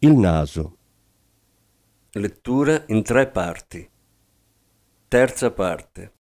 Il naso Lettura in tre parti. Terza parte.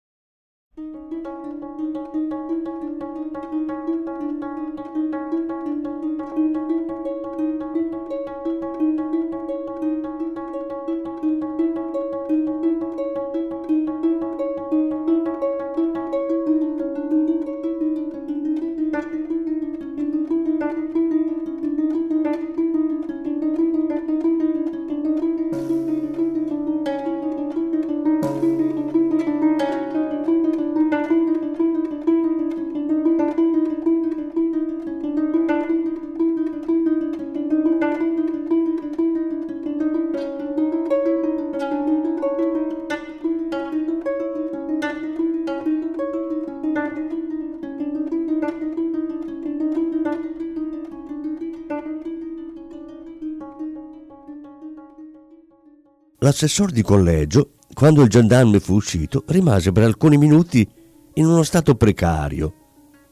L'assessor di collegio, quando il gendarme fu uscito, rimase per alcuni minuti in uno stato precario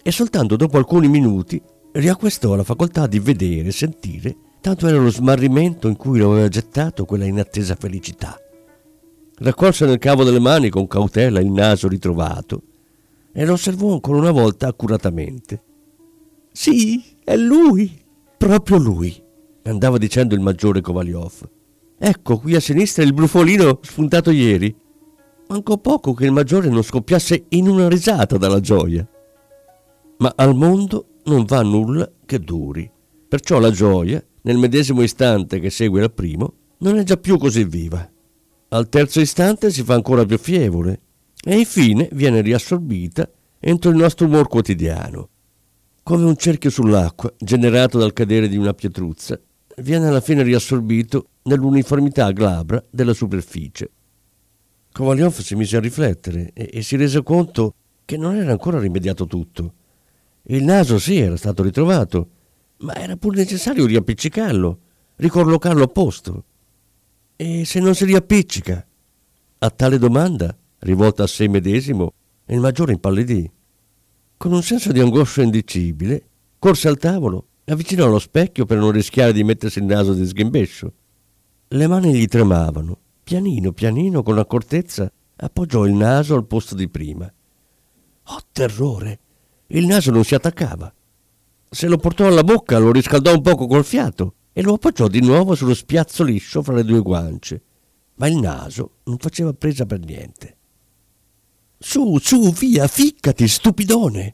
e soltanto dopo alcuni minuti riacquistò la facoltà di vedere e sentire, tanto era lo smarrimento in cui lo aveva gettato quella inattesa felicità. Raccolse nel cavo delle mani con cautela il naso ritrovato e lo osservò ancora una volta accuratamente. Sì, è lui, proprio lui, andava dicendo il maggiore Kovaliov. Ecco qui a sinistra il brufolino spuntato ieri. Mancò poco che il maggiore non scoppiasse in una risata dalla gioia. Ma al mondo non va nulla che duri. Perciò la gioia, nel medesimo istante che segue al primo, non è già più così viva. Al terzo istante si fa ancora più fievole e infine viene riassorbita entro il nostro umor quotidiano. Come un cerchio sull'acqua generato dal cadere di una pietruzza, viene alla fine riassorbito nell'uniformità glabra della superficie. Kovalyov si mise a riflettere e, e si rese conto che non era ancora rimediato tutto. Il naso sì era stato ritrovato, ma era pur necessario riappiccicarlo, ricollocarlo a posto. E se non si riappiccica? A tale domanda, rivolta a sé medesimo, il maggiore impallidì. Con un senso di angoscia indicibile, corse al tavolo, avvicinò allo specchio per non rischiare di mettersi il naso di sghimbescio. Le mani gli tremavano. Pianino, pianino, con accortezza, appoggiò il naso al posto di prima. Oh, terrore! Il naso non si attaccava. Se lo portò alla bocca, lo riscaldò un poco col fiato e lo appoggiò di nuovo sullo spiazzo liscio fra le due guance. Ma il naso non faceva presa per niente. Su, su, via, ficcati, stupidone!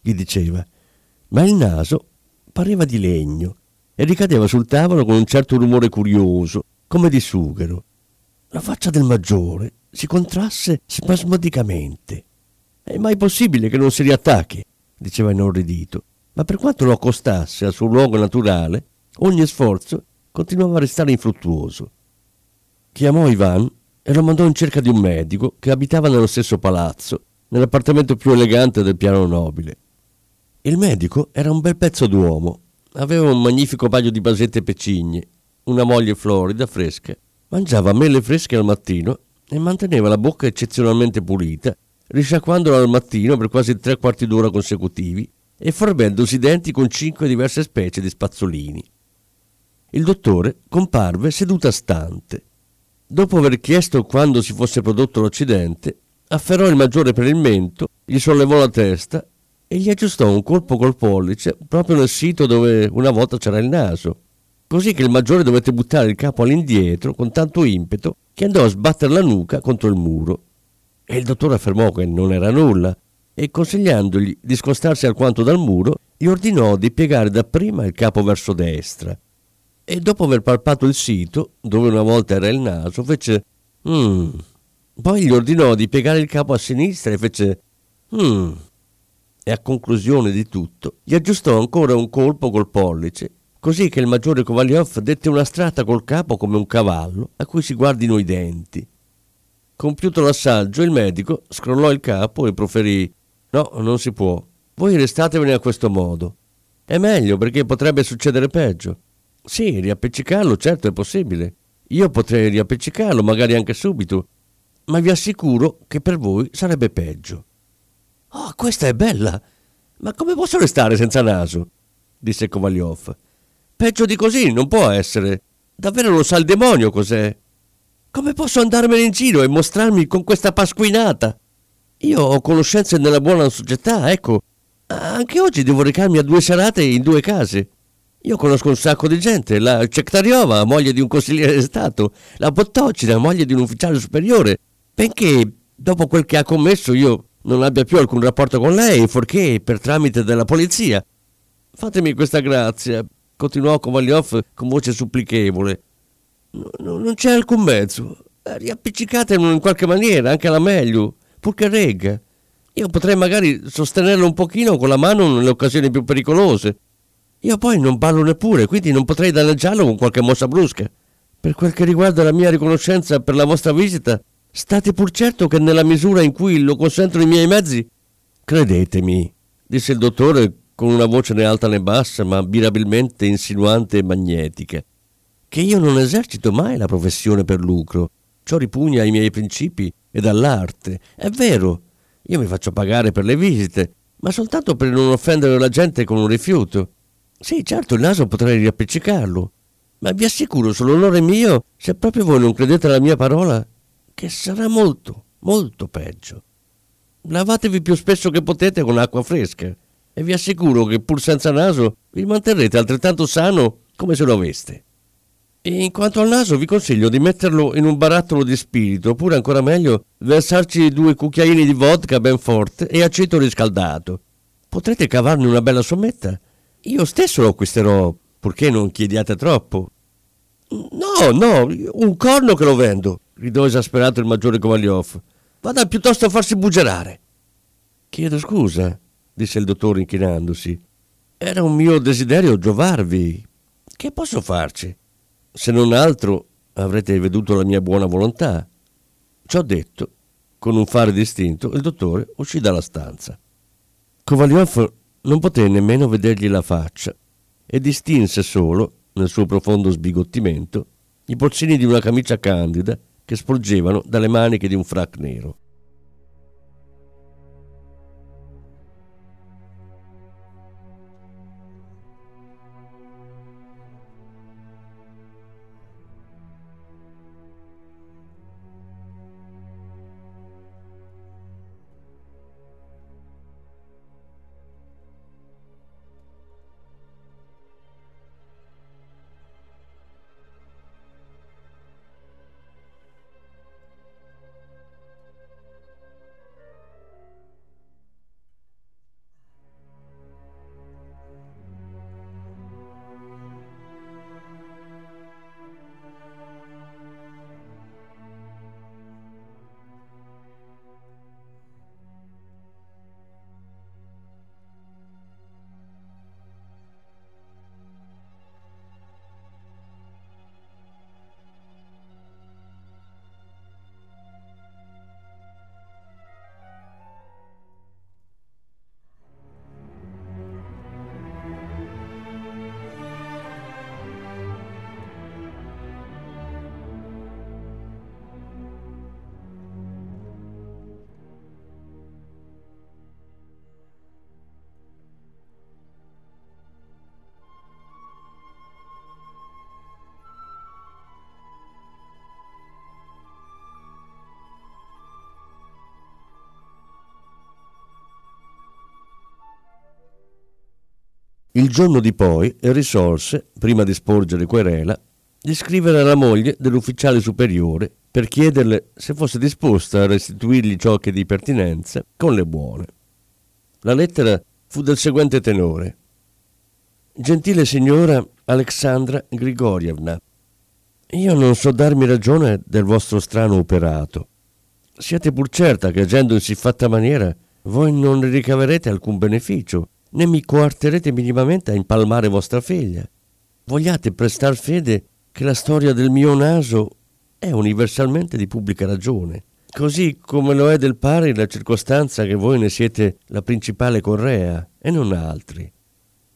gli diceva. Ma il naso pareva di legno e ricadeva sul tavolo con un certo rumore curioso, come di sughero. La faccia del maggiore si contrasse spasmodicamente. È mai possibile che non si riattacchi? diceva inorridito, ma per quanto lo accostasse al suo luogo naturale, ogni sforzo continuava a restare infruttuoso. Chiamò Ivan e lo mandò in cerca di un medico che abitava nello stesso palazzo, nell'appartamento più elegante del piano nobile. Il medico era un bel pezzo d'uomo, aveva un magnifico paio di basette pecigne, una moglie florida, fresca, mangiava mele fresche al mattino e manteneva la bocca eccezionalmente pulita, risciacquandola al mattino per quasi tre quarti d'ora consecutivi e forbendosi i denti con cinque diverse specie di spazzolini. Il dottore comparve seduta stante. Dopo aver chiesto quando si fosse prodotto l'accidente, afferrò il maggiore per il mento, gli sollevò la testa e gli aggiustò un colpo col pollice proprio nel sito dove una volta c'era il naso, così che il maggiore dovette buttare il capo all'indietro con tanto impeto che andò a sbattere la nuca contro il muro. E il dottore affermò che non era nulla e consigliandogli di scostarsi alquanto dal muro, gli ordinò di piegare dapprima il capo verso destra. E dopo aver palpato il sito, dove una volta era il naso, fece Mmm. Poi gli ordinò di piegare il capo a sinistra e fece Mmm. E a conclusione di tutto, gli aggiustò ancora un colpo col pollice così che il maggiore Kovalyov dette una strata col capo come un cavallo a cui si guardino i denti. Compiuto l'assaggio, il medico scrollò il capo e proferì No, non si può. Voi restatevene a questo modo. È meglio perché potrebbe succedere peggio. Sì, riappiccicarlo, certo è possibile. Io potrei riappiccicarlo, magari anche subito, ma vi assicuro che per voi sarebbe peggio. Oh, questa è bella! Ma come posso restare senza naso? disse Kovalyov. Peggio di così non può essere. Davvero lo sa il demonio cos'è. Come posso andarmene in giro e mostrarmi con questa pasquinata? Io ho conoscenze nella buona società, ecco. Anche oggi devo recarmi a due serate in due case. Io conosco un sacco di gente, la Cektariova, moglie di un consigliere di Stato, la Bottocina, moglie di un ufficiale superiore, benché dopo quel che ha commesso io non abbia più alcun rapporto con lei, forché per tramite della polizia. Fatemi questa grazia, continuò Kovalyov con voce supplichevole. No, non c'è alcun mezzo. Riappiccicatelo in qualche maniera, anche alla meglio, purché regga. Io potrei magari sostenerlo un pochino con la mano nelle occasioni più pericolose. Io poi non parlo neppure, quindi non potrei danneggiarlo con qualche mossa brusca. Per quel che riguarda la mia riconoscenza per la vostra visita, state pur certo che nella misura in cui lo consentono i miei mezzi... Credetemi, disse il dottore con una voce né alta né bassa, ma mirabilmente insinuante e magnetica, che io non esercito mai la professione per lucro. Ciò ripugna ai miei principi ed all'arte. È vero, io mi faccio pagare per le visite, ma soltanto per non offendere la gente con un rifiuto. Sì, certo, il naso potrei riappiccicarlo, ma vi assicuro sull'onore mio, se proprio voi non credete alla mia parola, che sarà molto, molto peggio. Lavatevi più spesso che potete con acqua fresca e vi assicuro che pur senza naso vi manterrete altrettanto sano come se lo aveste. E in quanto al naso vi consiglio di metterlo in un barattolo di spirito, oppure ancora meglio versarci due cucchiaini di vodka ben forte e aceto riscaldato. Potrete cavarne una bella sommetta io stesso lo acquisterò, purché non chiediate troppo. No, no, un corno che lo vendo, gridò esasperato il maggiore Kovalyov. Vada piuttosto a farsi buggerare. Chiedo scusa, disse il dottore inchinandosi. Era un mio desiderio giovarvi. Che posso farci? Se non altro avrete veduto la mia buona volontà. Ciò detto, con un fare distinto, il dottore uscì dalla stanza. Kovalyov non poté nemmeno vedergli la faccia e distinse solo, nel suo profondo sbigottimento, i polsini di una camicia candida che sporgevano dalle maniche di un frac nero. Il giorno di poi risolse, prima di sporgere querela, di scrivere alla moglie dell'ufficiale superiore per chiederle se fosse disposta a restituirgli ciò che di pertinenza con le buone. La lettera fu del seguente tenore. Gentile signora Alexandra Grigorievna, io non so darmi ragione del vostro strano operato. Siate pur certa che agendo in siffatta maniera voi non ne ricaverete alcun beneficio né mi coarterete minimamente a impalmare vostra figlia. vogliate prestar fede che la storia del mio naso è universalmente di pubblica ragione, così come lo è del pari la circostanza che voi ne siete la principale correa e non altri.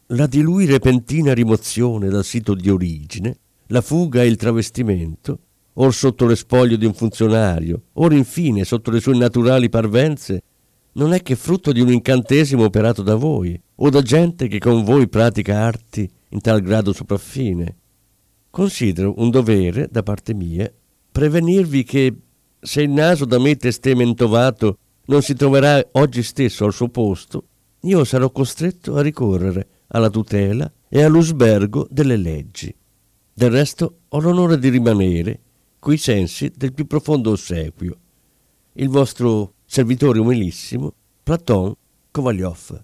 La di lui repentina rimozione dal sito di origine, la fuga e il travestimento, or sotto le spoglie di un funzionario, or infine sotto le sue naturali parvenze, non è che frutto di un incantesimo operato da voi, o da gente che con voi pratica arti in tal grado sopraffine. Considero un dovere, da parte mia, prevenirvi che, se il naso da me testé mentovato non si troverà oggi stesso al suo posto, io sarò costretto a ricorrere alla tutela e all'usbergo delle leggi. Del resto ho l'onore di rimanere, coi sensi del più profondo ossequio, il vostro servitore umilissimo, Platon Kovalyov.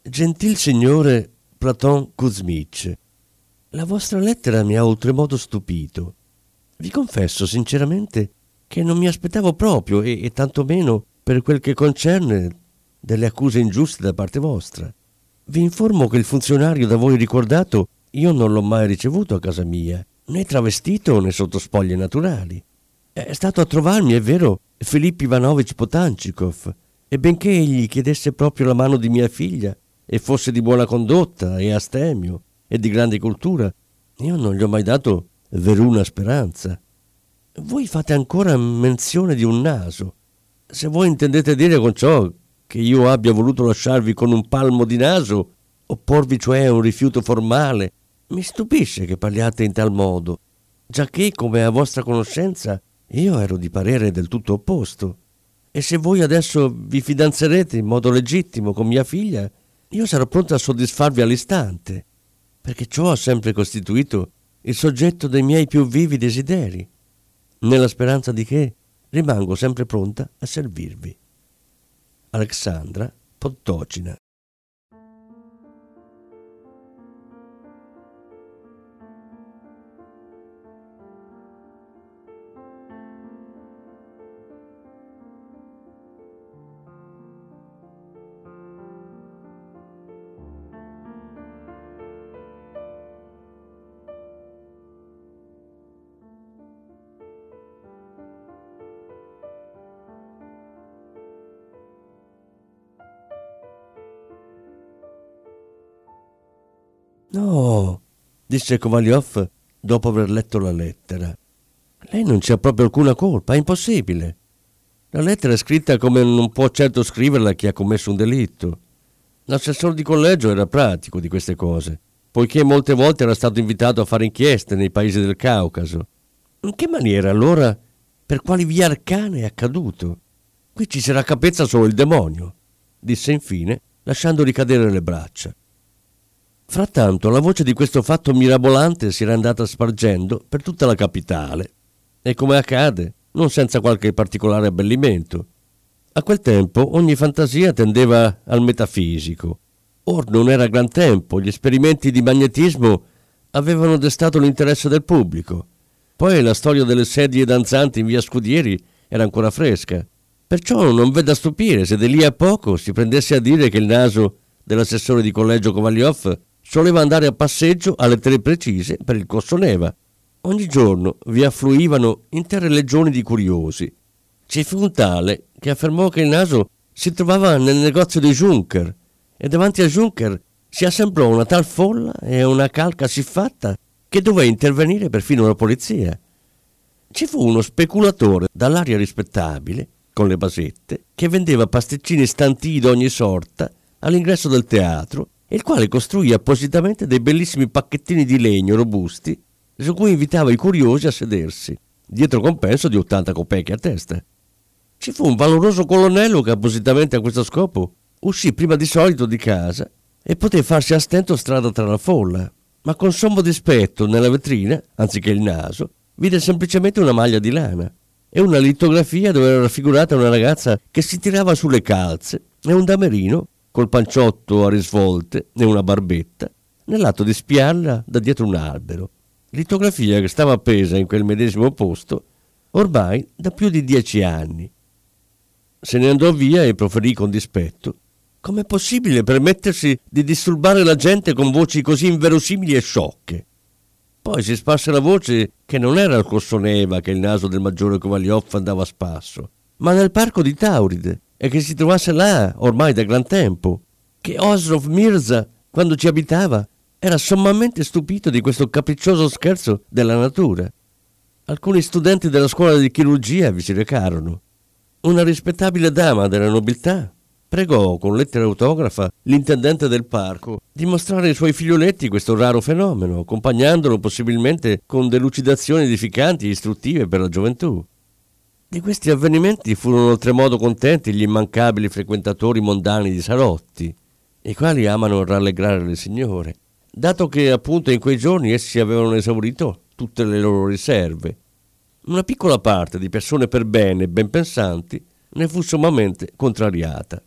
Gentil signore Platon Kuzmich, la vostra lettera mi ha oltremodo stupito. Vi confesso sinceramente che non mi aspettavo proprio, e, e tantomeno per quel che concerne delle accuse ingiuste da parte vostra. Vi informo che il funzionario da voi ricordato io non l'ho mai ricevuto a casa mia, né travestito né sotto spoglie naturali. È stato a trovarmi, è vero, Filippo Ivanovich Potancikov, e benché egli chiedesse proprio la mano di mia figlia e fosse di buona condotta e astemio e di grande cultura, io non gli ho mai dato veruna speranza. Voi fate ancora menzione di un naso. Se voi intendete dire con ciò che io abbia voluto lasciarvi con un palmo di naso, opporvi cioè a un rifiuto formale, mi stupisce che parliate in tal modo, giacché come a vostra conoscenza io ero di parere del tutto opposto. E se voi adesso vi fidanzerete in modo legittimo con mia figlia, io sarò pronto a soddisfarvi all'istante, perché ciò ha sempre costituito il soggetto dei miei più vivi desideri, nella speranza di che rimango sempre pronta a servirvi. Alexandra Pottocina disse Kovalyov dopo aver letto la lettera. Lei non c'ha proprio alcuna colpa, è impossibile. La lettera è scritta come non può certo scriverla chi ha commesso un delitto. L'assessore di collegio era pratico di queste cose, poiché molte volte era stato invitato a fare inchieste nei paesi del Caucaso. In che maniera allora, per quali vie arcane è accaduto? Qui ci sarà capezza solo il demonio, disse infine, lasciando ricadere le braccia. Frattanto la voce di questo fatto mirabolante si era andata spargendo per tutta la capitale e come accade, non senza qualche particolare abbellimento. A quel tempo ogni fantasia tendeva al metafisico. Or non era gran tempo, gli esperimenti di magnetismo avevano destato l'interesse del pubblico. Poi la storia delle sedie danzanti in via Scudieri era ancora fresca. Perciò non v'è da stupire se di lì a poco si prendesse a dire che il naso dell'assessore di collegio Kovalyov soleva andare a passeggio alle tre precise per il Corso Neva. Ogni giorno vi affluivano intere legioni di curiosi. Ci fu un tale che affermò che il naso si trovava nel negozio di Juncker e davanti a Juncker si assemblò una tal folla e una calca siffatta che doveva intervenire perfino la polizia. Ci fu uno speculatore dall'aria rispettabile, con le basette, che vendeva pasticcini stantii d'ogni sorta all'ingresso del teatro il quale costruì appositamente dei bellissimi pacchettini di legno robusti su cui invitava i curiosi a sedersi, dietro compenso di 80 copeche a testa. Ci fu un valoroso colonnello che appositamente a questo scopo uscì prima di solito di casa e poté farsi a stento strada tra la folla, ma con sommo dispetto nella vetrina, anziché il naso, vide semplicemente una maglia di lana e una litografia dove era raffigurata una ragazza che si tirava sulle calze e un damerino col panciotto a risvolte e una barbetta, nell'atto di spiarla da dietro un albero. Litografia che stava appesa in quel medesimo posto ormai da più di dieci anni. Se ne andò via e proferì con dispetto Com'è possibile permettersi di disturbare la gente con voci così inverosimili e sciocche? Poi si sparse la voce che non era al corso Neva che il naso del maggiore Kovalyov andava a spasso, ma nel parco di Tauride, e che si trovasse là ormai da gran tempo, che Osrov Mirza, quando ci abitava, era sommamente stupito di questo capriccioso scherzo della natura. Alcuni studenti della scuola di chirurgia vi si recarono. Una rispettabile dama della nobiltà pregò con lettera autografa l'intendente del parco di mostrare ai suoi figlioletti questo raro fenomeno, accompagnandolo possibilmente con delucidazioni edificanti e istruttive per la gioventù. Di questi avvenimenti furono oltremodo contenti gli immancabili frequentatori mondani di Salotti, i quali amano rallegrare le signore, dato che appunto in quei giorni essi avevano esaurito tutte le loro riserve. Una piccola parte di persone per bene e ben pensanti ne fu sommamente contrariata.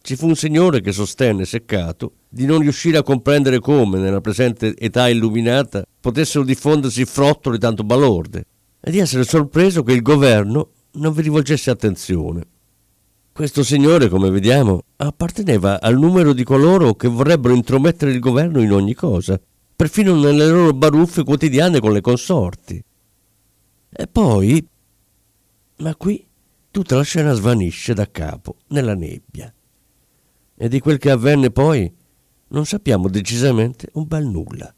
Ci fu un signore che sostenne, seccato, di non riuscire a comprendere come, nella presente età illuminata, potessero diffondersi frottoli tanto balorde, e di essere sorpreso che il governo non vi rivolgesse attenzione. Questo signore, come vediamo, apparteneva al numero di coloro che vorrebbero intromettere il governo in ogni cosa, perfino nelle loro baruffe quotidiane con le consorti. E poi... Ma qui tutta la scena svanisce da capo, nella nebbia. E di quel che avvenne poi non sappiamo decisamente un bel nulla.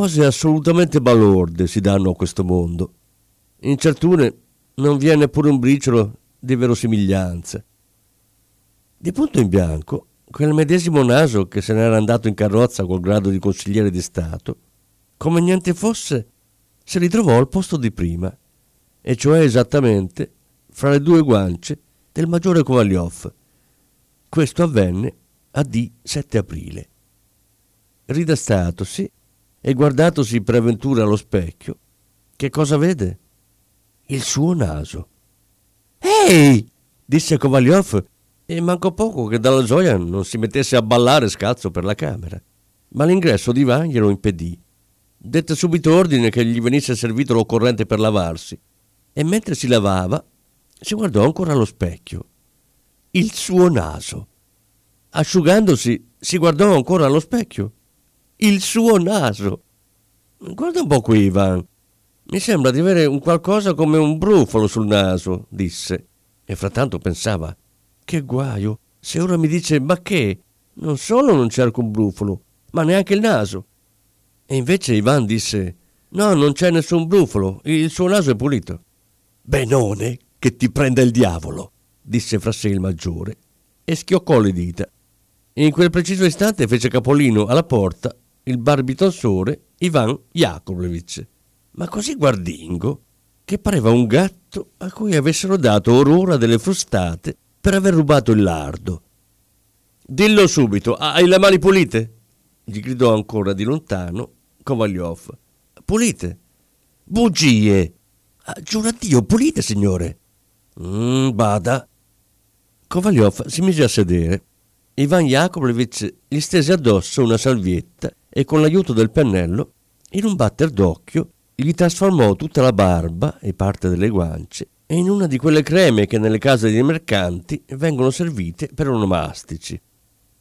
Cose assolutamente balorde si danno a questo mondo. In certune non viene neppure un briciolo di verosimiglianza. Di punto in bianco, quel medesimo naso che se n'era andato in carrozza col grado di consigliere di Stato, come niente fosse, si ritrovò al posto di prima, e cioè esattamente fra le due guance del maggiore Kovalyov. Questo avvenne a D 7 aprile. Ridestatosi, e guardatosi per avventura allo specchio, che cosa vede? Il suo naso. Ehi! disse Kovalyov e mancò poco che dalla gioia non si mettesse a ballare scazzo per la camera. Ma l'ingresso di Van glielo impedì. Dette subito ordine che gli venisse servito l'occorrente per lavarsi e mentre si lavava si guardò ancora allo specchio. Il suo naso. Asciugandosi si guardò ancora allo specchio il suo naso. Guarda un po' qui, Ivan. Mi sembra di avere un qualcosa come un brufolo sul naso, disse. E frattanto pensava, che guaio, se ora mi dice ma che, non solo non c'è alcun brufolo, ma neanche il naso. E invece Ivan disse, no, non c'è nessun brufolo, il suo naso è pulito. Benone, che ti prenda il diavolo, disse fra sé il maggiore, e schioccò le dita. In quel preciso istante fece capolino alla porta il barbitonsore Ivan Jakovlevich, ma così guardingo che pareva un gatto a cui avessero dato or ora delle frustate per aver rubato il lardo. Dillo subito, hai le mani pulite? gli gridò ancora di lontano Kovagliov. Pulite? Bugie! Ah, giura Dio, pulite, signore! Mm, bada. Kovagliov si mise a sedere. Ivan Yakovlevich gli stese addosso una salvietta e con l'aiuto del pennello, in un batter d'occhio, gli trasformò tutta la barba e parte delle guance in una di quelle creme che nelle case dei mercanti vengono servite per onomastici.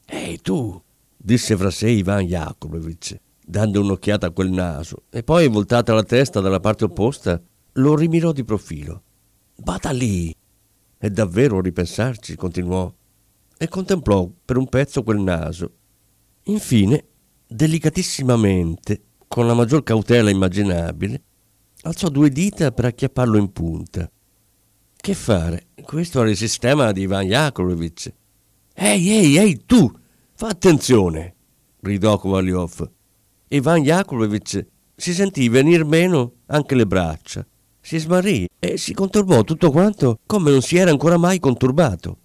Ehi tu, disse fra sé Ivan Yakovlevich, dando un'occhiata a quel naso, e poi, voltata la testa dalla parte opposta, lo rimirò di profilo. Bada lì! E davvero a ripensarci, continuò, e contemplò per un pezzo quel naso. Infine, delicatissimamente, con la maggior cautela immaginabile, alzò due dita per acchiapparlo in punta. Che fare? Questo era il sistema di Ivan Yakovlevich. Ehi, ehi, ehi, tu! Fa attenzione! gridò Kovalyov. Ivan Yakovlevich si sentì venir meno anche le braccia, si smarrì e si conturbò tutto quanto come non si era ancora mai conturbato.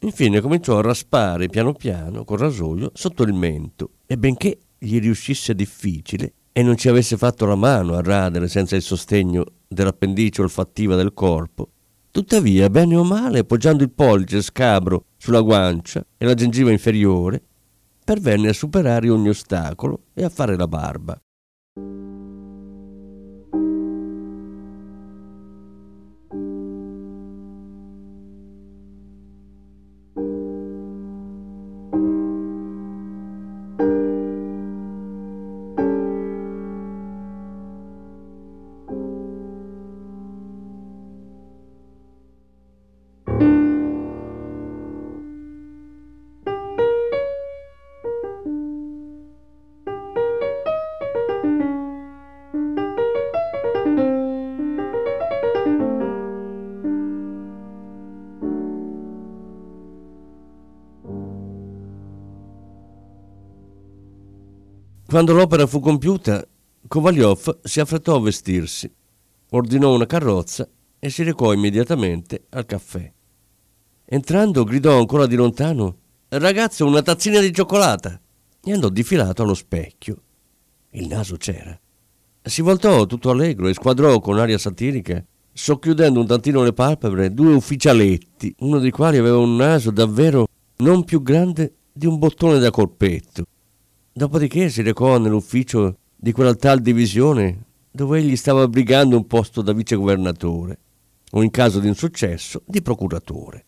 Infine cominciò a raspare piano piano col rasoio sotto il mento e benché gli riuscisse difficile e non ci avesse fatto la mano a radere senza il sostegno dell'appendice olfattiva del corpo, Tuttavia, bene o male, appoggiando il pollice scabro sulla guancia e la gengiva inferiore, pervenne a superare ogni ostacolo e a fare la barba. Quando l'opera fu compiuta, Kovalyov si affrettò a vestirsi, ordinò una carrozza e si recò immediatamente al caffè. Entrando gridò ancora di lontano Ragazzo, una tazzina di cioccolata! e andò difilato allo specchio. Il naso c'era. Si voltò tutto allegro e squadrò con aria satirica, socchiudendo un tantino le palpebre, due ufficialetti, uno dei quali aveva un naso davvero non più grande di un bottone da colpetto Dopodiché si recò nell'ufficio di quella tal divisione dove egli stava brigando un posto da vicegovernatore o in caso di insuccesso di procuratore.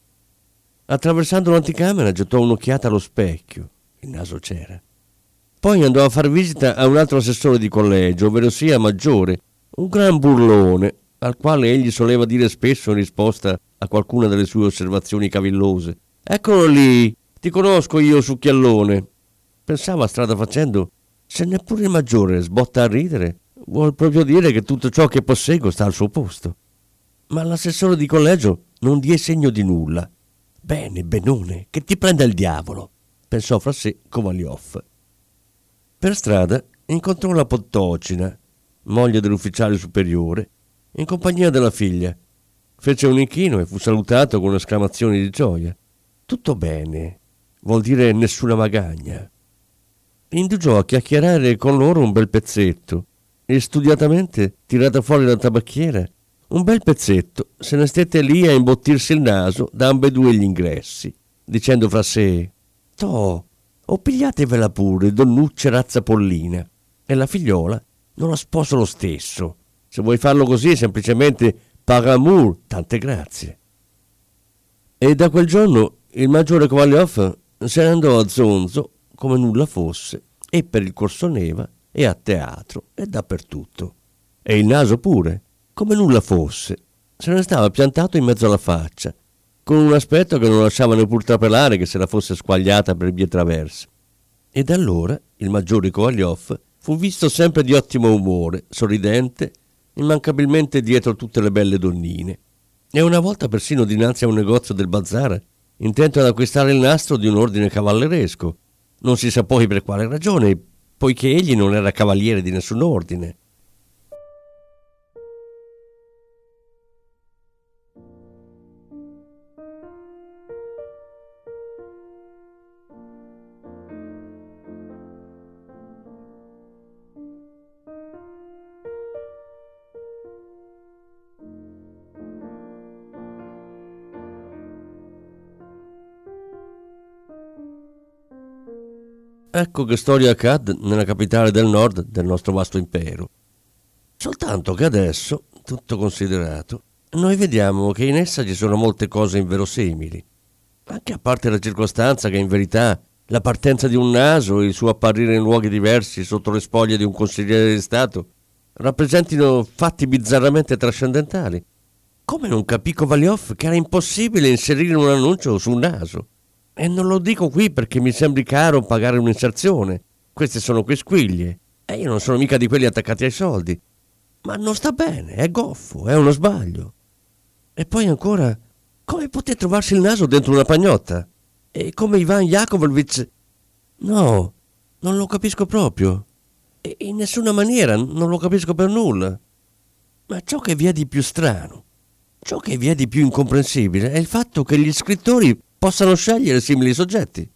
Attraversando l'anticamera gettò un'occhiata allo specchio, il naso c'era. Poi andò a far visita a un altro assessore di collegio, ovvero sia maggiore, un gran burlone, al quale egli soleva dire spesso in risposta a qualcuna delle sue osservazioni cavillose. Eccolo lì, ti conosco io, succhiallone. Pensava strada facendo, se neppure il maggiore sbotta a ridere, vuol proprio dire che tutto ciò che posseggo sta al suo posto. Ma l'assessore di collegio non diè segno di nulla. Bene, benone, che ti prenda il diavolo, pensò fra sé Kovalyov. Per strada incontrò la Pottocina, moglie dell'ufficiale superiore, in compagnia della figlia. Fece un inchino e fu salutato con esclamazioni di gioia. Tutto bene, vuol dire nessuna magagna indugiò a chiacchierare con loro un bel pezzetto e studiatamente, tirata fuori la tabacchiera, un bel pezzetto, se ne stette lì a imbottirsi il naso da ambedue gli ingressi, dicendo fra sé Toh, o pigliatevela pure, donnucce razza pollina, e la figliola non la sposo lo stesso. Se vuoi farlo così, semplicemente par amour, tante grazie. E da quel giorno il maggiore Kovalyov se ne andò a Zonzo come nulla fosse, e per il corso Neva, e a teatro, e dappertutto. E il naso pure, come nulla fosse. Se ne stava piantato in mezzo alla faccia, con un aspetto che non lasciava neppur trapelare che se la fosse squagliata per vie traverse. E da allora il maggiore Kovalyov fu visto sempre di ottimo umore, sorridente, immancabilmente dietro tutte le belle donnine. E una volta persino dinanzi a un negozio del bazar intento ad acquistare il nastro di un ordine cavalleresco. Non si sa poi per quale ragione, poiché egli non era cavaliere di nessun ordine. Ecco che storia accade nella capitale del nord del nostro vasto impero. Soltanto che adesso, tutto considerato, noi vediamo che in essa ci sono molte cose inverosimili, anche a parte la circostanza che in verità la partenza di un naso e il suo apparire in luoghi diversi sotto le spoglie di un consigliere di Stato rappresentino fatti bizzarramente trascendentali. Come non capì Kovalioff che era impossibile inserire un annuncio su un naso? E non lo dico qui perché mi sembri caro pagare un'inserzione. Queste sono quisquiglie. E io non sono mica di quelli attaccati ai soldi. Ma non sta bene, è goffo, è uno sbaglio. E poi ancora, come poté trovarsi il naso dentro una pagnotta? E come Ivan Yakovlevich... No, non lo capisco proprio. E in nessuna maniera, non lo capisco per nulla. Ma ciò che vi è di più strano, ciò che vi è di più incomprensibile è il fatto che gli scrittori possano scegliere simili soggetti.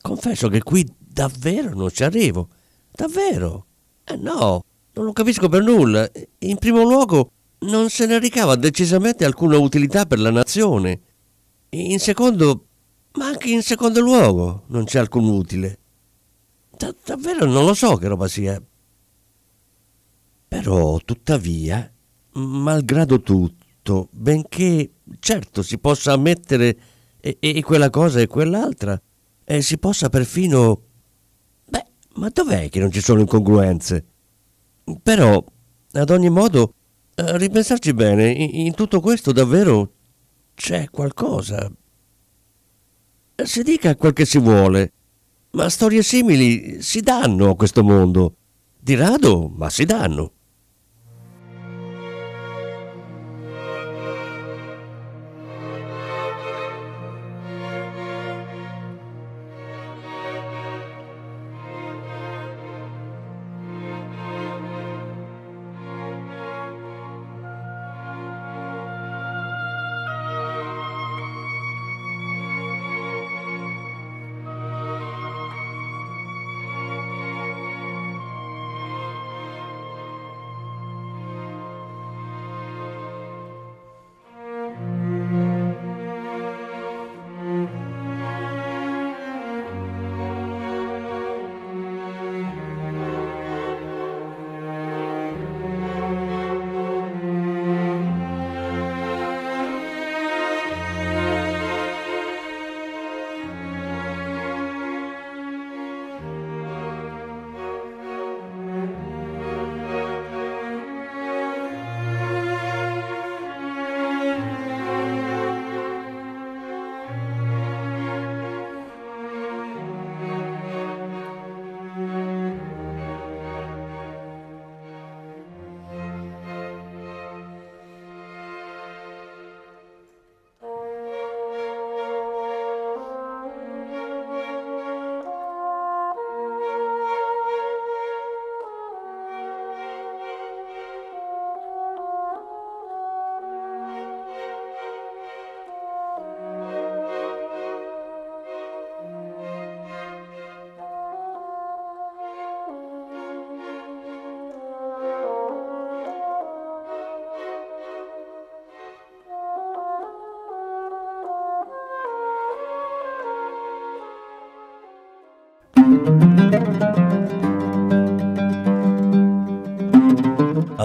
Confesso che qui davvero non ci arrivo. Davvero. Eh no, non lo capisco per nulla. In primo luogo, non se ne ricava decisamente alcuna utilità per la nazione. In secondo, ma anche in secondo luogo, non c'è alcun utile. Da- davvero non lo so che roba sia. Però, tuttavia, malgrado tutto, benché certo si possa ammettere e, e quella cosa e quell'altra, e si possa perfino... Beh, ma dov'è che non ci sono incongruenze? Però, ad ogni modo, a ripensarci bene, in, in tutto questo davvero c'è qualcosa. Si dica quel che si vuole, ma storie simili si danno a questo mondo. Di rado, ma si danno.